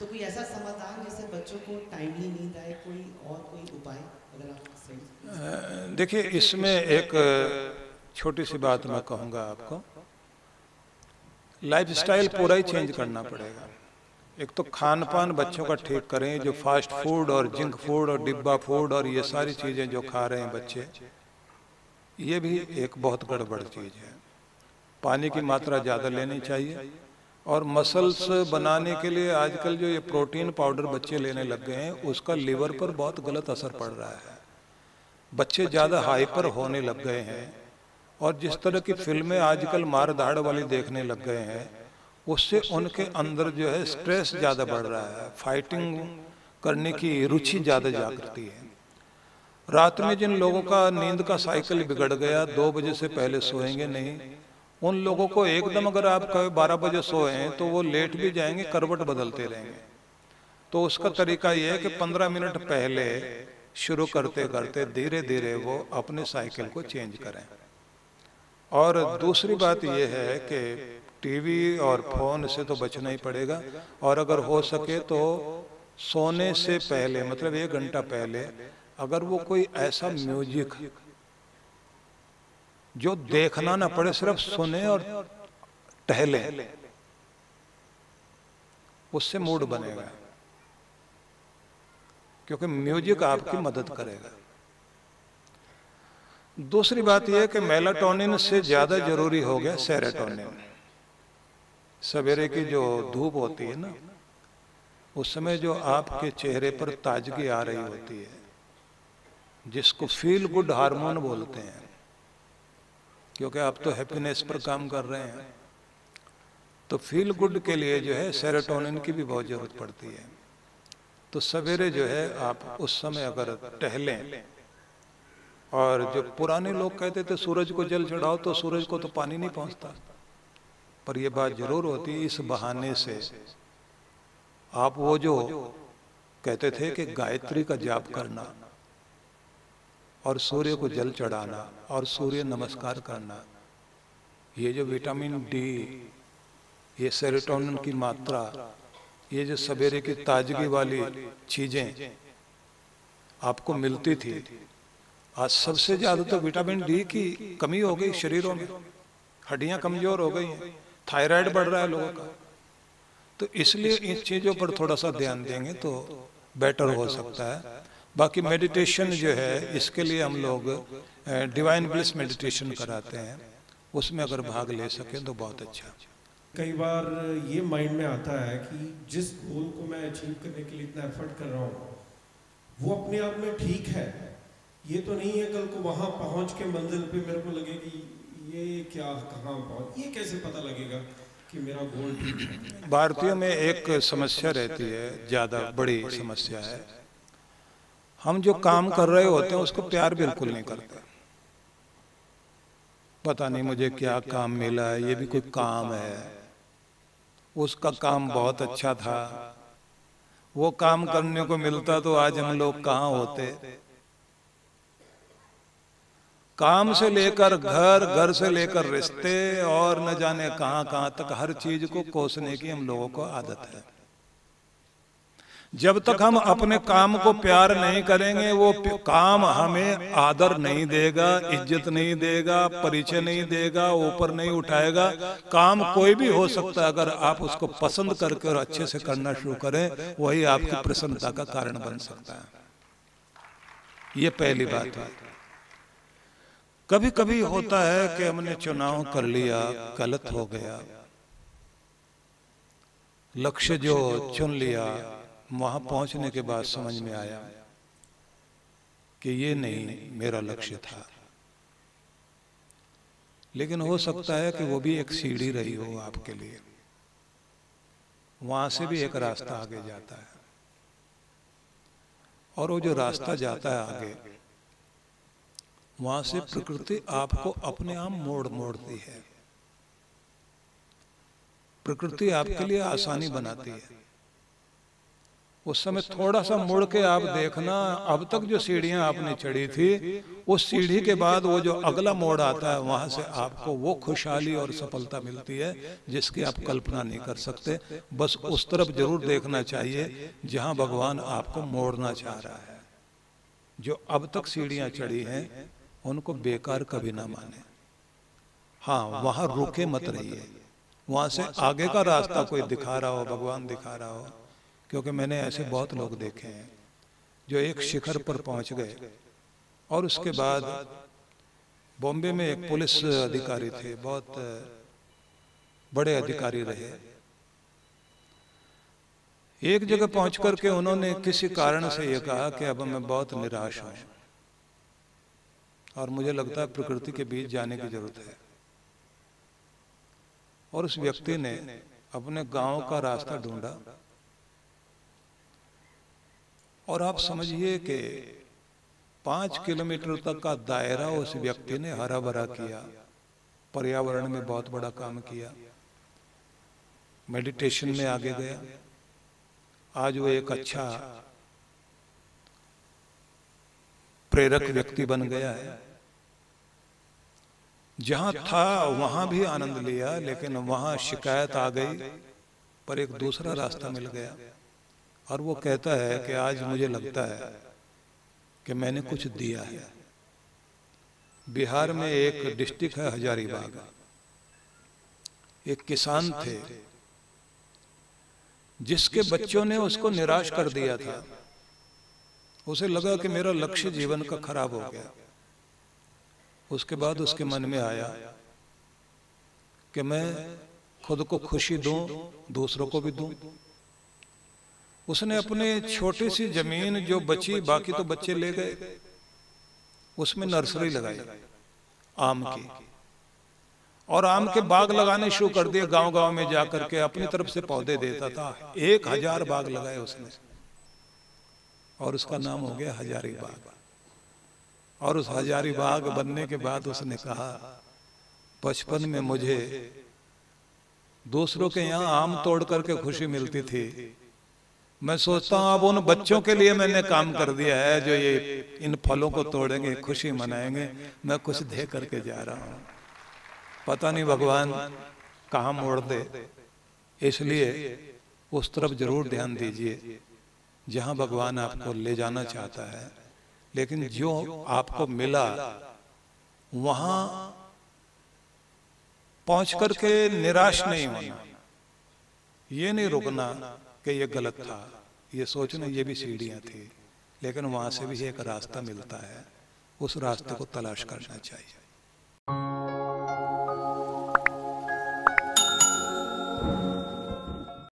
तो कोई ऐसा समाधान जिससे बच्चों को टाइमली नींद आए? कोई और कोई उपाय अगर आप देखिए, इसमें एक छोटी सी बात मैं कहूँगा आपको। लाइफ स्टाइल पूरा ही चेंज करना पड़ेगा। एक तो खान पान बच्चों का ठीक करें, जो फास्ट फ़ूड और जिंक फ़ूड और डिब्बा फ़ूड और ये सारी चीज़ें जो खा रहे हैं बच्चे, ये भी एक बहुत गड़बड़ चीज़ है। पानी की मात्रा ज़्यादा लेनी चाहिए। और मसल्स बनाने के लिए आजकल जो ये प्रोटीन पाउडर बच्चे लेने लग गए हैं, उसका लीवर पर बहुत गलत असर पड़ रहा है। बच्चे ज़्यादा हाइपर होने लग गए हैं और जिस तरह की फ़िल्में आजकल मार धाड़ वाली देखने लग गए हैं, उससे उनके अंदर जो है स्ट्रेस ज़्यादा बढ़ रहा है। फाइटिंग करने की रुचि ज़्यादा जागृति है। रात में जिन लोगों का नींद का साइकिल बिगड़ गया, दो बजे से पहले सोएँगे नहीं उन लोगों को एकदम अगर आप कहे बारह बजे सोए तो वो लेट भी जाएँगे, करवट बदलते रहेंगे। तो उसका तरीका ये है कि पंद्रह मिनट पहले शुरू करते करते धीरे धीरे वो अपने साइकिल को चेंज करें। और दूसरी बात यह है कि टीवी और फ़ोन से तो बचना ही पड़ेगा, और अगर हो सके तो सोने से पहले मतलब एक घंटा पहले, अगर वो कोई ऐसा म्यूज़िक जो देखना ना पड़े सिर्फ़ सुने और टहले। उससे मूड बनेगा। क्योंकि म्यूज़िक आपकी मदद करेगा। दूसरी बात यह कि मेलाटोनिन से ज़्यादा ज़रूरी हो गया सेरेटोनिन। सवेरे की जो धूप होती है ना उस समय जो आपके चेहरे पर ताजगी आ रही होती है जिसको फील गुड हार्मोन बोलते हैं। क्योंकि आप तो हैप्पीनेस पर काम कर रहे हैं। तो फील गुड के लिए जो है सेरोटोनिन की भी बहुत ज़रूरत पड़ती है। तो सवेरे जो है आप उस समय अगर टहलें और जो पुराने लोग कहते थे, सूरज को जल चढ़ाओ तो सूरज को तो पानी नहीं पहुँचता। पर यह बात ज़रूर होती इस बहाने से। आप वो जो कहते थे कि गायत्री का जाप करना और सूर्य को जल चढ़ाना और सूर्य नमस्कार करना। ये जो विटामिन डी ये सेरोटोनिन की मात्रा ये जो सवेरे की ताजगी वाली चीज़ें आपको मिलती थी। आज सबसे ज़्यादा तो विटामिन डी की कमी हो गई शरीरों में। हड्डियाँ कमज़ोर हो गई हैं थायराइड बढ़ रहा है लोगों का। तो इसलिए इन चीज़ों पर थोड़ा सा ध्यान देंगे तो बेटर हो सकता है। बाकी मेडिटेशन जो है इसके लिए हम लोग डिवाइन ब्लिस मेडिटेशन कराते हैं। उसमें अगर भाग ले सकें तो बहुत अच्छा। कई बार ये माइंड में आता है कि जिस गोल को मैं अचीव करने के लिए इतना एफर्ट कर रहा हूँ वो अपने आप में ठीक है। ये तो नहीं है कल को वहाँ पहुँच के मंजिल पे मेरे को लगे कि ये क्या कहाँ पहुँच ये कैसे पता लगेगा कि मेरा गोल ठीक है? भारतीयों में एक समस्या रहती है ज़्यादा बड़ी समस्या है। हम जो काम कर रहे होते हैं उसको प्यार बिल्कुल नहीं करते। पता नहीं मुझे क्या काम मिला है ये भी कोई काम है। उसका काम बहुत अच्छा था। वो काम करने को मिलता तो आज हम लोग कहाँ होते? काम से लेकर घर घर से लेकर रिश्ते और न जाने कहाँ कहाँ तक हर चीज़ को कोसने की हम लोगों को आदत है। जब तक हम अपने काम को प्यार नहीं करेंगे वो काम हमें आदर नहीं देगा इज़्ज़त नहीं देगा परिचय नहीं देगा ऊपर नहीं उठाएगा। काम कोई भी हो सकता है अगर आप उसको पसंद करके और अच्छे से करना शुरू करें वही आपकी प्रसन्नता का कारण बन सकता है। ये पहली बात है। कभी कभी होता है कि हमने चुनाव कर लिया गलत हो गया। लक्ष्य जो चुन लिया वहाँ पहुँचने के बाद समझ में आया कि ये नहीं मेरा लक्ष्य था। लेकिन हो सकता है कि वो भी एक सीढ़ी रही हो आपके लिए। वहाँ से भी एक रास्ता आगे जाता है। और वो जो रास्ता जाता है आगे वहाँ से प्रकृति आपको अपने आप मोड़ मोड़ती है। प्रकृति आपके लिए आसानी बनाती है। उस समय थोड़ा सा मुड़ के आप देखना अब तक जो सीढ़ियाँ आपने चढ़ी थी उस सीढ़ी के बाद वो जो अगला मोड़ आता है वहाँ से आपको वो खुशहाली और सफलता मिलती है जिसकी आप कल्पना नहीं कर सकते। बस उस तरफ़ ज़रूर देखना चाहिए जहाँ भगवान आपको मोड़ना चाह रहा है। जो अब तक सीढ़ियाँ चढ़ी हैं उनको बेकार कभी ना माने। हाँ वहाँ रुके मत रहिए। वहाँ से आगे का रास्ता कोई दिखा रहा हो भगवान दिखा रहा हो क्योंकि मैंने ऐसे बहुत लोग देखे हैं जो एक शिखर पर पहुँच गए। और उसके बाद बॉम्बे में एक पुलिस अधिकारी थे बहुत बड़े अधिकारी रहे। एक जगह पहुँच करके उन्होंने किसी कारण से यह कहा कि अब मैं बहुत निराश हूँ। और मुझे लगता है प्रकृति के बीच जाने की ज़रूरत है। और उस व्यक्ति ने अपने गाँव का रास्ता ढूंढा। और आप समझिए कि पाँच किलोमीटर तक का दायरा उस व्यक्ति ने हरा भरा किया। पर्यावरण में बहुत बड़ा काम किया। मेडिटेशन में आगे गया। आज वो एक अच्छा प्रेरक व्यक्ति बन गया है। जहाँ था, वहाँ भी आनंद लिया, लेकिन वहाँ शिकायत आ गई, पर एक दूसरा रास्ता मिल गया। और वो कहता है कि आज मुझे लगता है कि मैंने कुछ दिया है। बिहार में एक डिस्ट्रिक्ट है हजारीबाग। एक किसान थे जिसके बच्चों ने उसको निराश कर दिया था। उसे लगा कि मेरा लक्ष्य जीवन का खराब हो गया। उसके बाद उसके मन में आया कि मैं खुद को खुशी दूँ दूसरों को भी दूँ। उसने अपने छोटी सी ज़मीन जो बची बाकी तो बच्चे ले गए। उसमें नर्सरी लगाई आम की। और आम के बाग लगाने शुरू कर दिए गाँव गाँव में जाकर के अपनी तरफ़ से पौधे देता था। एक हज़ार बाग लगाए उसने। और उसका नाम हो गया हजारी बाग। और उस हजारी बाग बनने के बाद उसने कहा बचपन में मुझे दूसरों के यहाँ आम तोड़ करके खुशी मिलती थी। मैं सोचता हूँ, अब उन बच्चों के लिए मैंने काम कर दिया है, जो ये इन फलों को तोड़ेंगे, खुशी मनाएँगे। मैं कुछ दे करके जा रहा हूँ। पता नहीं भगवान कहाँ मोड़ दे। इसलिए उस तरफ़ ज़रूर ध्यान दीजिए, जहाँ भगवान आपको ले जाना चाहता है। लेकिन जो आपको मिला, वहाँ पहुँच करके निराश नहीं होना। ये नहीं रुकना। कि ये गलत था। ये सोचना ये भी सीढ़ियाँ थी। लेकिन वहाँ से भी एक रास्ता मिलता है। उस रास्ते को तलाश करना चाहिए।